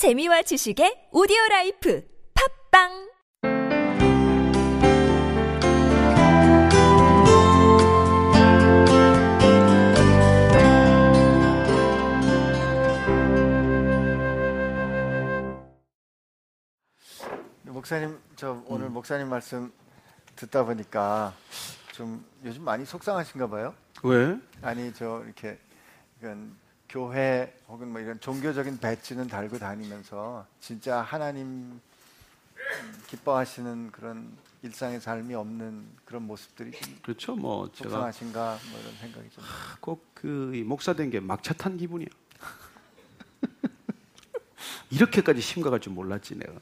재미와 지식의 오디오 라이프 팝빵 목사님 저 오늘 목사님 말씀 듣다 보니까 좀 요즘 많이 속상하신가 봐요. 왜? 아니 저 이렇게 이건 교회 혹은 뭐 이런 종교적인 배지는 달고 다니면서 진짜 하나님 기뻐하시는 그런 일상의 삶이 없는 그런 모습들이 좀 그렇죠. 뭐 제가 속상하신가 뭐 이런 생각이 좀 꼭그 목사 된 게 막차 탄 기분이야. 이렇게까지 심각할 줄 몰랐지 내가.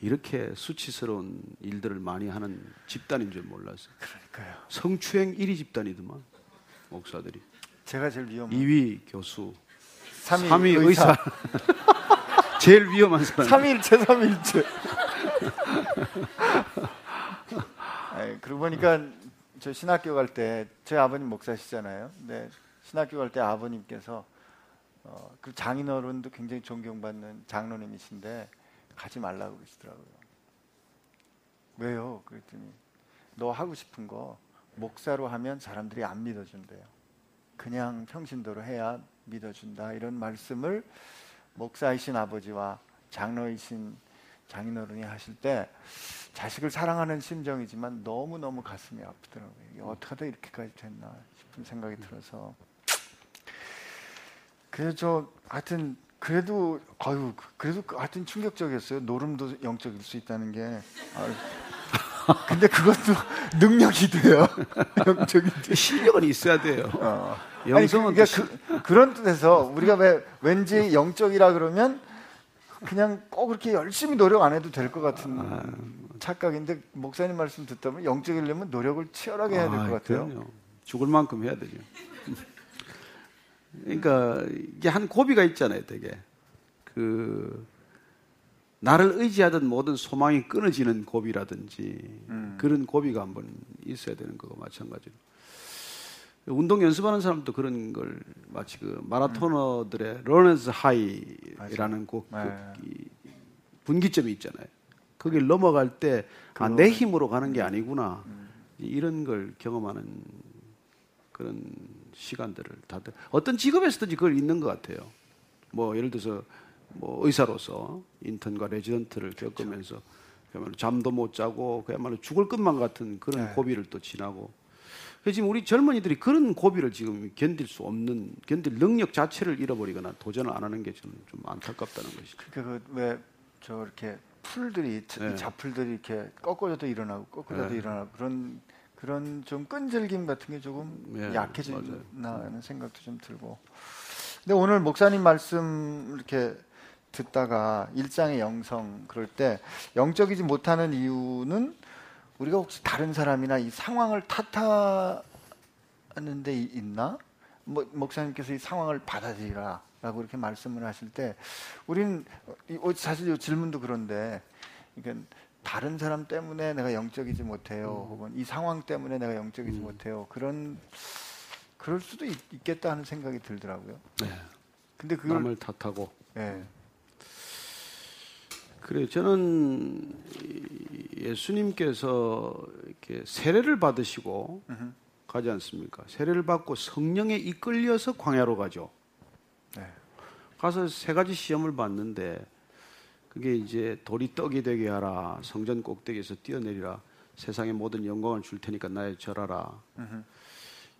이렇게 수치스러운 일들을 많이 하는 집단인 줄 몰랐어. 그러니까요. 성추행 1위 집단이더만 목사들이. 제가 제일 위험한 2위 교수, 3위, 3위 의사. 제일 위험한 사람. 삼일체 삼일체. 아니, 그러고 보니까 저 신학교 갈 때 제 아버님 목사시잖아요. 근데 신학교 갈 때 아버님께서 어, 그 장인어른도 굉장히 존경받는 장로님이신데 가지 말라고 그러시더라고요. 왜요? 그랬더니 너 하고 싶은 거 목사로 하면 사람들이 안 믿어준대요. 그냥 평신도로 해야 믿어준다 이런 말씀을 목사이신 아버지와 장로이신 장인어른이 하실 때 자식을 사랑하는 심정이지만 너무 너무 가슴이 아프더라고요. 어떻게 하다 이렇게까지 됐나 싶은 생각이 들어서 그래서 저 하여튼 그래도 아유 그래도 그 하여튼 충격적이었어요. 노름도 영적일 수 있다는 게. 아유. 근데 그것도 능력이 돼요. 영적인 실력은 있어야 돼요. 어. 영성은 아니, 그러니까 또 그, 그런 뜻에서 우리가 왜 왠지 영적이라 그러면 그냥 꼭 그렇게 열심히 노력 안 해도 될 것 같은 아. 착각인데 목사님 말씀 듣다 보면 영적이려면 노력을 치열하게 해야 될것 아, 같아요. 그럼요. 죽을 만큼 해야 되죠. 그러니까 이게 한 고비가 있잖아요, 되게. 그 나를 의지하던 모든 소망이 끊어지는 고비라든지 음. 그런 고비가 한번 있어야 되는 거고 마찬가지로. 운동 연습하는 사람도 그런 걸 마치 그 마라토너들의 러너스 하이라는 그, 그 분기점이 있잖아요. 거길 넘어갈 때 아, 내 힘으로 가는 게 아니구나. 이런 걸 경험하는 그런 시간들을 다들 어떤 직업에서든지 그걸 있는 것 같아요. 뭐 예를 들어서 뭐 의사로서 인턴과 레지던트를 겪으면서 그야말로 잠도 못 자고 그야말로 죽을 것만 같은 그런 네. 고비를 또 지나고 그래서 지금 우리 젊은이들이 그런 고비를 지금 견딜 수 없는 견딜 능력 자체를 잃어버리거나 도전을 안 하는 게 저는 좀 안타깝다는 것이죠. 그러니까 왜 저렇게 풀들이 자- 네. 자풀들이 이렇게 꺾어져도 일어나고 꺾어져도 네. 일어나고 그런 그런 좀 끈질김 같은 게 조금 네. 하는 생각도 좀 들고. 근데 오늘 목사님 말씀 이렇게 듣다가 일상의 영성 그럴 때 영적이지 못하는 이유는 우리가 혹시 다른 사람이나 이 상황을 탓하는 데 이- 있나? 뭐, 목사님께서 이 상황을 받아들이라 라고 이렇게 말씀을 하실 때 우리는 이- 어, 사실 이 질문도 그런데 그러니까 다른 사람 때문에 내가 영적이지 못해요. 혹은 이 상황 때문에 내가 영적이지 못해요. 그런 그럴 수도 있, 겠다 하는 생각이 들더라고요. 네. 근데 그걸 남을 탓하고 예. 그래 저는 이 예수님께서 이렇게 세례를 받으시고 음흠. 가지 않습니까? 세례를 받고 성령에 이끌려서 광야로 가죠. 네. 가서 세 가지 시험을 봤는데 그게 이제 돌이 떡이 되게 하라 성전 꼭대기에서 뛰어내리라 세상의 모든 영광을 줄 테니까 나에 절하라 음흠.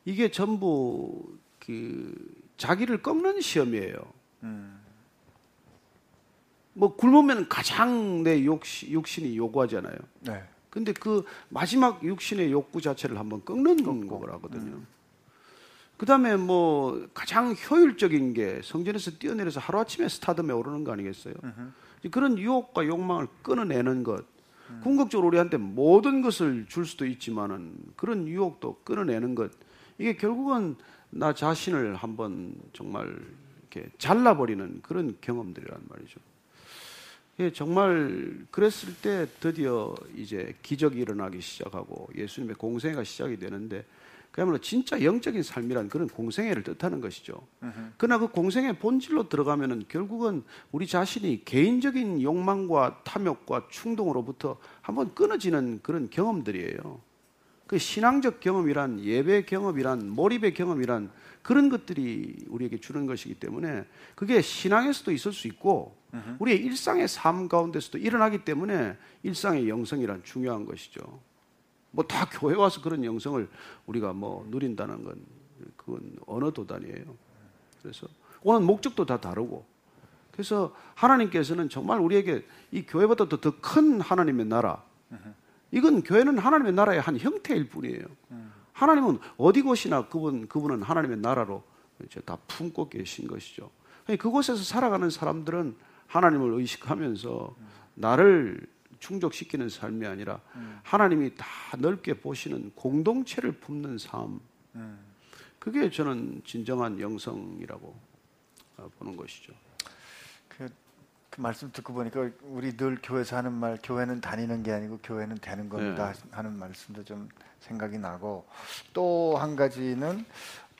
이게 전부 그 자기를 꺾는 시험이에요. 음. 뭐 굶으면 가장 내 욕시, 육신이 요구하잖아요. 네. 근데 그 마지막 육신의 욕구 자체를 한번 꺾는 거라거든요. 그 다음에 뭐 가장 효율적인 게 성전에서 뛰어내려서 하루아침에 스타덤에 오르는 거 아니겠어요? 이제 그런 유혹과 욕망을 끊어내는 것. 궁극적으로 우리한테 모든 것을 줄 수도 있지만은 그런 유혹도 끊어내는 것. 이게 결국은 나 자신을 한번 정말 이렇게 잘라버리는 그런 경험들이란 말이죠. 예, 정말 그랬을 때 드디어 이제 기적이 일어나기 시작하고 예수님의 공생애가 시작이 되는데 그야말로 진짜 영적인 삶이란 그런 공생애를 뜻하는 것이죠. 그러나 그 공생애 본질로 들어가면은 결국은 우리 자신이 개인적인 욕망과 탐욕과 충동으로부터 한번 끊어지는 그런 경험들이에요. 그 신앙적 경험이란 예배 경험이란 몰입의 경험이란 그런 것들이 우리에게 주는 것이기 때문에 그게 신앙에서도 있을 수 있고 우리의 일상의 삶 가운데서도 일어나기 때문에 일상의 영성이란 중요한 것이죠. 뭐 다 교회 와서 그런 영성을 우리가 뭐 누린다는 건 그건 어느 도단이에요. 그래서 오는 목적도 다 다르고 그래서 하나님께서는 정말 우리에게 이 교회보다 더 큰 하나님의 나라 이건 교회는 하나님의 나라의 한 형태일 뿐이에요. 하나님은 어디 곳이나 그분 그분은 하나님의 나라로 이제 다 품고 계신 것이죠. 그곳에서 살아가는 사람들은 하나님을 의식하면서 나를 충족시키는 삶이 아니라 하나님이 다 넓게 보시는 공동체를 품는 삶. 그게 저는 진정한 영성이라고 보는 것이죠. 그, 그 말씀 듣고 보니까 우리 늘 교회에서 하는 말, 교회는 다니는 게 아니고 교회는 되는 겁니다 네. 하는 말씀도 좀 생각이 나고 또 한 가지는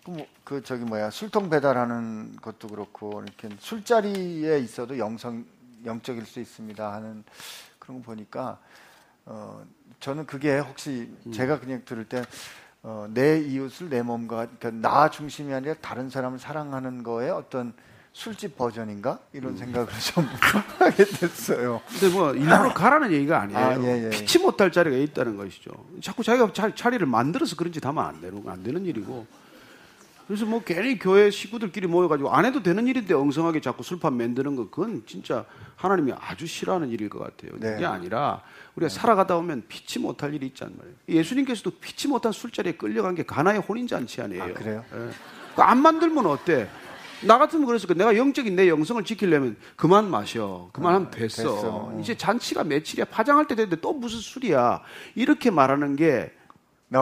그, 뭐, 그 저기 뭐야 술통 배달하는 것도 그렇고 이렇게 술자리에 있어도 영성 영적일 수 있습니다 하는 그런 거 보니까 어, 저는 그게 혹시 음. 제가 그냥 들을 때 어, 내 이웃을 내 몸과 그러니까 나 중심이 아니라 다른 사람을 사랑하는 거에 어떤 술집 버전인가 이런 음. 생각을 좀 하게 됐어요. 근데 뭐 일부러 가라는 얘기가 아니에요. 아, 예, 예. 피치 못할 자리가 있다는 것이죠. 자꾸 자기가 자, 자리를 만들어서 그런 짓 하면 안 되는 안 되는 일이고. 그래서 뭐 괜히 교회 식구들끼리 모여가지고 안 해도 되는 일인데 엉성하게 자꾸 술판 만드는 거 그건 진짜 하나님이 아주 싫어하는 일일 것 같아요. 네. 그게 아니라 우리가 네. 살아가다 보면 피치 못할 일이 있단 말이에요. 예수님께서도 피치 못한 술자리에 끌려간 게 가나의 혼인잔치 아니에요. 아, 그래요? 네. 안 만들면 어때? 나 같으면 그랬을 내가 영적인 내 영성을 지키려면 그만 마셔. 그만하면 아, 됐어. 됐어. 이제 잔치가 며칠이야. 파장할 때 됐는데 또 무슨 술이야. 이렇게 말하는 게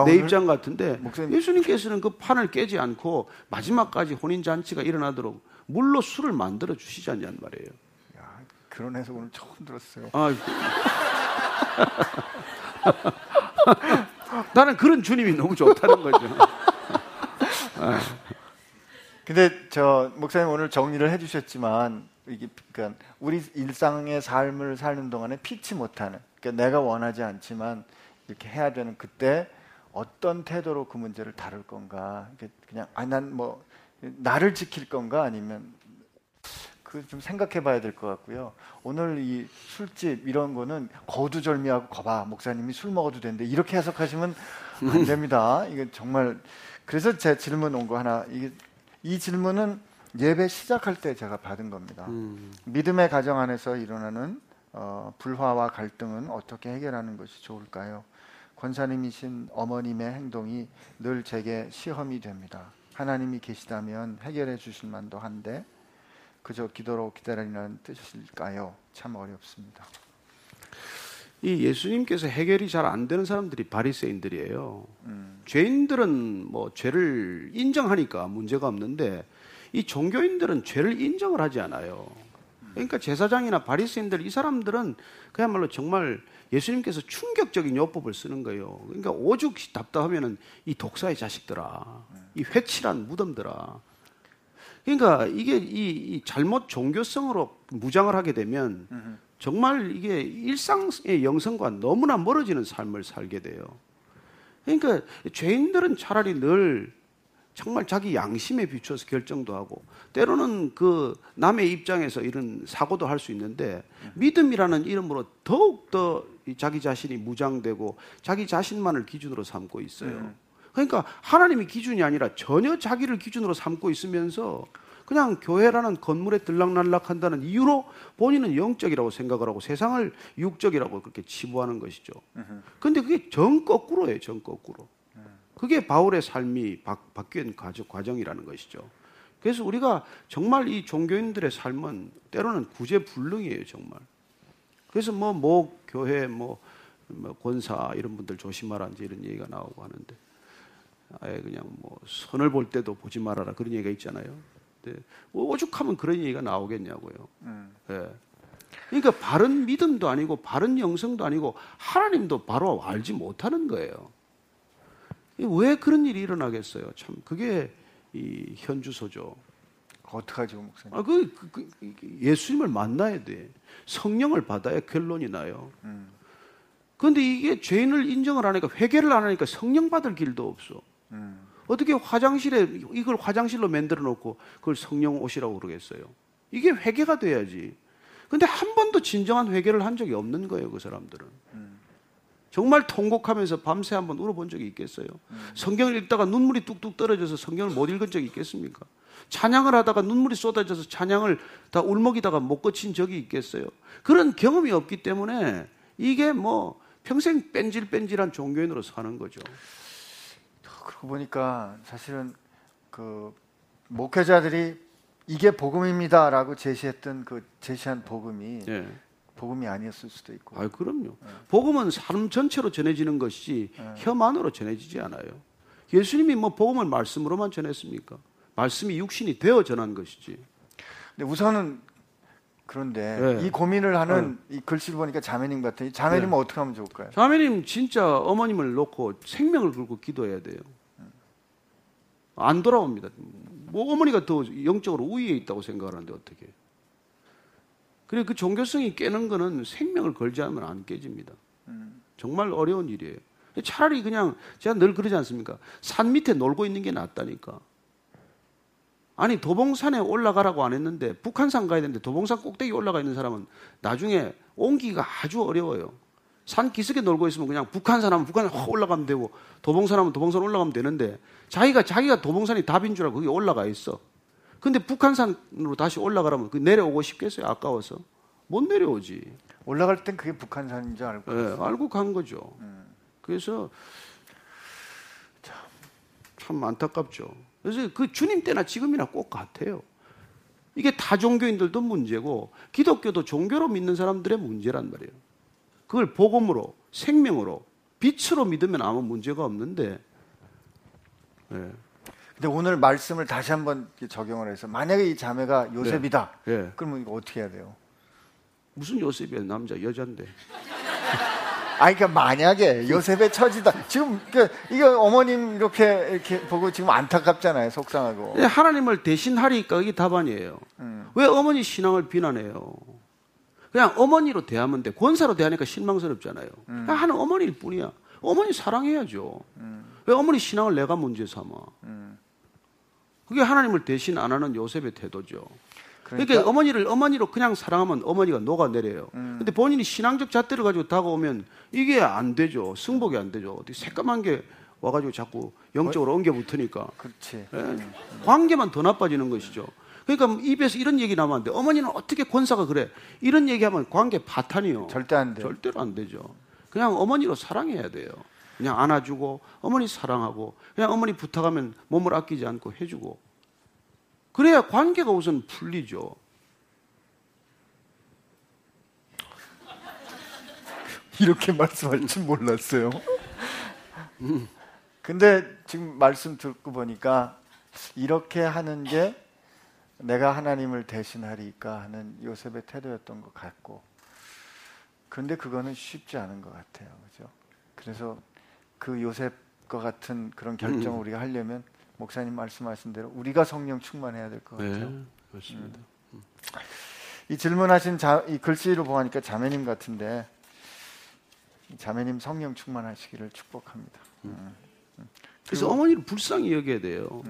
내 입장 같은데 목사님. 예수님께서는 그 판을 깨지 않고 마지막까지 혼인 잔치가 일어나도록 물로 술을 만들어 주시지 않냐는 말이에요. 야, 그런 해석 오늘 처음 들었어요. 아, 나는 그런 주님이 너무 좋다는 거죠. 근데 저 목사님 오늘 정리를 해주셨지만 이게 그러니까 우리 일상의 삶을 사는 동안에 피치 못하는 그러니까 내가 원하지 않지만 이렇게 해야 되는 그때 어떤 태도로 그 문제를 다룰 건가? 그냥 아난뭐 나를 지킬 건가 아니면 그 좀 생각해 봐야 될 것 같고요. 오늘 이 술집 이런 거는 거두절미하고 거봐 목사님이 술 먹어도 되는데 이렇게 해석하시면 안 됩니다. 이게 정말 그래서 제 질문 온 거 하나 이게 이 질문은 예배 시작할 때 제가 받은 겁니다. 음. 믿음의 가정 안에서 일어나는 어, 불화와 갈등은 어떻게 해결하는 것이 좋을까요? 권사님이신 어머님의 행동이 늘 제게 시험이 됩니다. 하나님이 계시다면 해결해 주실 만도 한데 그저 기도로 기다리는 뜻일까요? 참 어렵습니다. 이 예수님께서 해결이 잘 안 되는 사람들이 바리새인들이에요. 음. 죄인들은 뭐 죄를 인정하니까 문제가 없는데 이 종교인들은 죄를 인정을 하지 않아요. 그러니까 제사장이나 바리새인들 이 사람들은 그야말로 정말 예수님께서 충격적인 요법을 쓰는 거예요. 그러니까 오죽 답답하면은 이 독사의 자식들아, 이 회칠한 무덤들아. 그러니까 이게 이, 이 잘못 종교성으로 무장을 하게 되면 정말 이게 일상의 영성과 너무나 멀어지는 삶을 살게 돼요. 그러니까 죄인들은 차라리 늘 정말 자기 양심에 비추어서 결정도 하고 때로는 그 남의 입장에서 이런 사고도 할 수 있는데 믿음이라는 이름으로 더욱 더 자기 자신이 무장되고 자기 자신만을 기준으로 삼고 있어요. 그러니까 하나님이 기준이 아니라 전혀 자기를 기준으로 삼고 있으면서 그냥 교회라는 건물에 들락날락 한다는 이유로 본인은 영적이라고 생각을 하고 세상을 육적이라고 그렇게 치부하는 것이죠. 근데 그게 정 거꾸로예요, 정 거꾸로. 그게 바울의 삶이 바, 바뀐 과정이라는 것이죠. 그래서 우리가 정말 이 종교인들의 삶은 때로는 구제불능이에요, 정말. 그래서 뭐, 뭐, 교회, 뭐, 뭐, 권사, 이런 분들 조심하라, 이제 이런 얘기가 나오고 하는데, 아예 그냥 뭐, 선을 볼 때도 보지 말아라, 그런 얘기가 있잖아요. 네. 오죽하면 그런 얘기가 나오겠냐고요. 음. 네. 그러니까 바른 믿음도 아니고, 바른 영성도 아니고, 하나님도 바로 알지 못하는 거예요. 왜 그런 일이 일어나겠어요? 참 그게 이 현주소죠. 어떡하죠, 목사님? 아, 그, 그, 그 예수님을 만나야 돼. 성령을 받아야 결론이 나요. 음. 그런데 이게 죄인을 인정을 안 하니까 회개를 안 하니까 성령 받을 길도 없어. 음. 어떻게 화장실에 이걸 화장실로 만들어 놓고 그걸 성령 옷이라고 그러겠어요? 이게 회개가 돼야지. 근데 한 번도 진정한 회개를 한 적이 없는 거예요, 그 사람들은. 정말 통곡하면서 밤새 한번 울어본 적이 있겠어요? 성경을 읽다가 눈물이 뚝뚝 떨어져서 성경을 못 읽은 적이 있겠습니까? 찬양을 하다가 눈물이 쏟아져서 찬양을 다 울먹이다가 못 거친 적이 있겠어요? 그런 경험이 없기 때문에 이게 뭐 평생 뺀질뺀질한 종교인으로 사는 거죠. 그러고 보니까 사실은 그 목회자들이 이게 복음입니다라고 제시했던 그 제시한 복음이 예. 복음이 아니었을 수도 있고. 아, 그럼요. 복음은 삶 전체로 전해지는 것이지 혀만으로 전해지지 않아요. 예수님이 뭐 복음을 말씀으로만 전했습니까? 말씀이 육신이 되어 전한 것이지. 근데 우선은 그런데 네. 이 고민을 하는 이 글씨를 보니까 자매님 같으니 자매님은 어떻게 하면 좋을까요? 자매님 진짜 어머님을 놓고 생명을 걸고 기도해야 돼요. 안 돌아옵니다. 뭐 어머니가 더 영적으로 우위에 있다고 생각하는데 어떻게? 그래 그 종교성이 깨는 거는 생명을 걸지 않으면 안 깨집니다. 정말 어려운 일이에요. 차라리 그냥 제가 늘 그러지 않습니까? 산 밑에 놀고 있는 게 낫다니까. 아니 도봉산에 올라가라고 안 했는데 북한산 가야 되는데 도봉산 꼭대기 올라가 있는 사람은 나중에 옮기기가 아주 어려워요. 산 기슭에 놀고 있으면 그냥 북한산 하면 북한산 확 올라가면 되고 도봉산 하면 도봉산 올라가면 되는데 자기가 자기가 도봉산이 답인 줄 알고 거기 올라가 있어. 근데 북한산으로 다시 올라가라면 그 내려오고 싶겠어요? 아까워서 못 내려오지. 올라갈 땐 그게 북한산인 줄 알고. 예, 알고 간 거죠. 그래서 참, 참 안타깝죠. 그래서 그 주님 때나 지금이나 꼭 같아요. 이게 다 종교인들도 문제고 기독교도 종교로 믿는 사람들의 문제란 말이에요. 그걸 복음으로 생명으로 빛으로 믿으면 아무 문제가 없는데 예. 근데 오늘 말씀을 다시 한번 적용을 해서 만약에 이 자매가 요셉이다. 예. 그러면 이거 어떻게 해야 돼요? 무슨 요셉이야 남자 여잔데 아니 그러니까 만약에 요셉의 처지다. 지금 그 이거 어머님 이렇게 이렇게 보고 지금 안타깝잖아요. 속상하고. 예, 하나님을 대신하리까 이게 답안이에요. 음. 왜 어머니 신앙을 비난해요? 그냥 어머니로 대하면 돼. 권사로 대하니까 실망스럽잖아요. 음. 그냥 하는 어머니일 뿐이야. 어머니 사랑해야죠. 왜 어머니 신앙을 내가 문제 삼아? 음. 그게 하나님을 대신 안 하는 요셉의 태도죠. 그러니까, 그러니까 어머니를 어머니로 그냥 사랑하면 어머니가 녹아내려요. 음. 근데 본인이 신앙적 잣대를 가지고 다가오면 이게 안 되죠. 승복이 안 되죠. 어떻게 새까만 게 와가지고 자꾸 영적으로 엉겨 붙으니까. 그렇지. 예. 관계만 더 나빠지는 것이죠. 그러니까 입에서 이런 얘기 나오면 안 돼. 어머니는 어떻게 권사가 그래? 이런 얘기하면 관계 파탄이요. 절대 안 돼요. 절대로 안 되죠. 그냥 어머니로 사랑해야 돼요. 그냥 안아주고 어머니 사랑하고 그냥 어머니 부탁하면 몸을 아끼지 않고 해주고 그래야 관계가 우선 풀리죠. 이렇게 말씀할 줄 몰랐어요. 근데 지금 말씀 듣고 보니까 이렇게 하는 게 내가 하나님을 대신하리까 하는 요셉의 태도였던 것 같고 그런데 그거는 쉽지 않은 것 같아요. 그죠? 그래서 그 요셉과 같은 그런 결정을 우리가 하려면 목사님 말씀하신 대로 우리가 성령 충만해야 될 것 같아요. 네, 그렇습니다. 이 질문하신 자, 이 글씨로 보니까 자매님 같은데 이 자매님 성령 충만하시기를 축복합니다. 음. 그래서 어머니를 불쌍히 여겨야 돼요.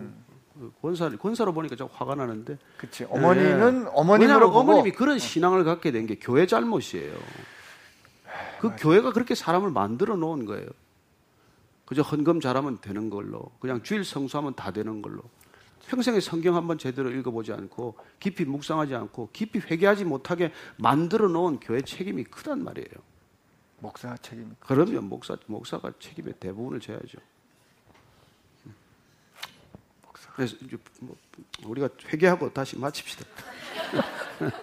그 권사 권사로 보니까 좀 화가 나는데 그치. 어머니는 네. 보고 어머님이 그런 신앙을 갖게 된 게 교회 잘못이에요. 그 교회가 그렇게 사람을 만들어 놓은 거예요. 그저 헌금 잘하면 되는 걸로, 그냥 주일 성수하면 다 되는 걸로. 평생에 성경 한번 제대로 읽어보지 않고 깊이 묵상하지 않고 깊이 회개하지 못하게 만들어 놓은 교회 책임이 크단 말이에요. 목사 책임. 그러면 목사 목사가 책임의 대부분을 져야죠. 그래서 이제 뭐 우리가 회개하고 다시 마칩시다.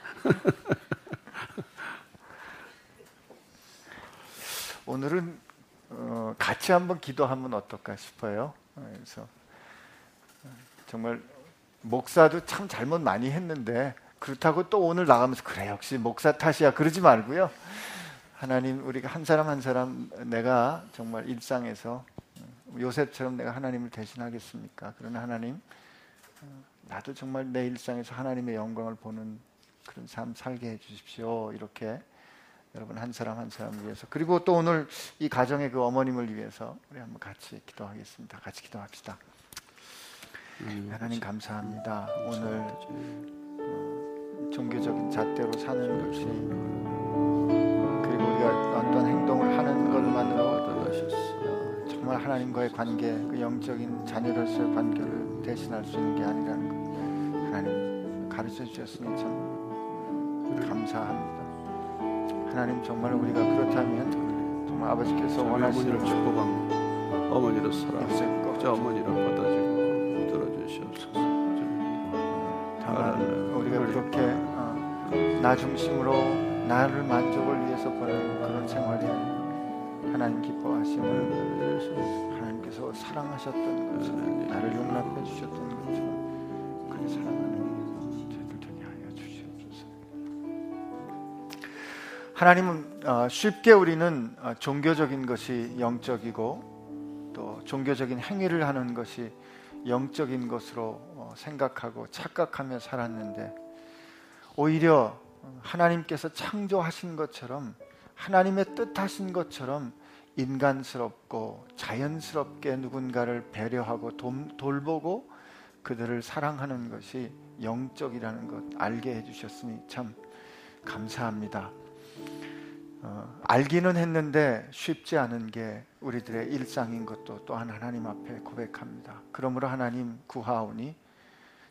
오늘은 어, 같이 한번 기도하면 어떨까 싶어요. 어, 그래서 어, 정말 목사도 참 잘못 많이 했는데 그렇다고 또 오늘 나가면서 그래 역시 목사 탓이야 그러지 말고요. 하나님 우리가 한 사람 한 사람 내가 정말 일상에서 요셉처럼 내가 하나님을 대신하겠습니까? 그러나 하나님 어, 나도 정말 내 일상에서 하나님의 영광을 보는 그런 삶 살게 해주십시오. 이렇게 여러분 한 사람 한 사람 위해서 그리고 또 오늘 이 가정의 그 어머님을 위해서 우리 한번 같이 기도하겠습니다. 같이 기도합시다. 하나님 감사합니다. 오늘 어, 종교적인 잣대로 사는 것이 그리고 우리가 어떤 행동을 하는 것만으로 어, 정말 하나님과의 관계, 그 영적인 자녀로서의 관계를 대신할 수 있는 게 아니라는 것 하나님 가르쳐 주셨으니 참 감사합니다. 하나님 정말 우리가 그렇다면 정말 아버지께서 원하시는 축복한 어머니를 사랑하고 저 어머니를 받아주고 들어주시옵소서. 다만 우리가 그렇게 어, 나 중심으로 나를 만족을 위해서 보는 그런 생활이 아니라 하나님 기뻐하심을 하나님께서 사랑하셨던 것처럼 나를 용납해 주셨던 것처럼 그렇게 사랑하 하나님은 어, 쉽게 우리는 어, 종교적인 것이 영적이고 또 종교적인 행위를 하는 것이 영적인 것으로 어, 생각하고 착각하며 살았는데 오히려 하나님께서 창조하신 것처럼 하나님의 뜻하신 것처럼 인간스럽고 자연스럽게 누군가를 배려하고 돔- 돌보고 그들을 사랑하는 것이 영적이라는 것 알게 해주셨으니 참 감사합니다. 어, 알기는 했는데 쉽지 않은 게 우리들의 일상인 것도 또한 하나님 앞에 고백합니다. 그러므로 하나님 구하오니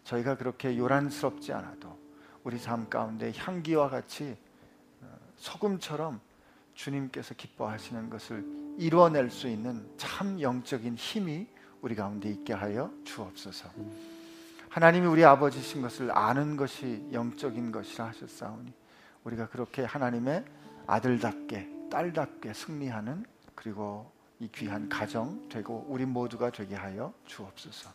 저희가 그렇게 요란스럽지 않아도 우리 삶 가운데 향기와 같이 어, 소금처럼 주님께서 기뻐하시는 것을 이루어낼 수 있는 참 영적인 힘이 우리 가운데 있게 하여 주옵소서. 하나님이 우리 아버지신 것을 아는 것이 영적인 것이라 하셨사오니 우리가 그렇게 하나님의 아들답게 딸답게 승리하는 그리고 이 귀한 가정 되고 우리 모두가 되게 하여 주옵소서.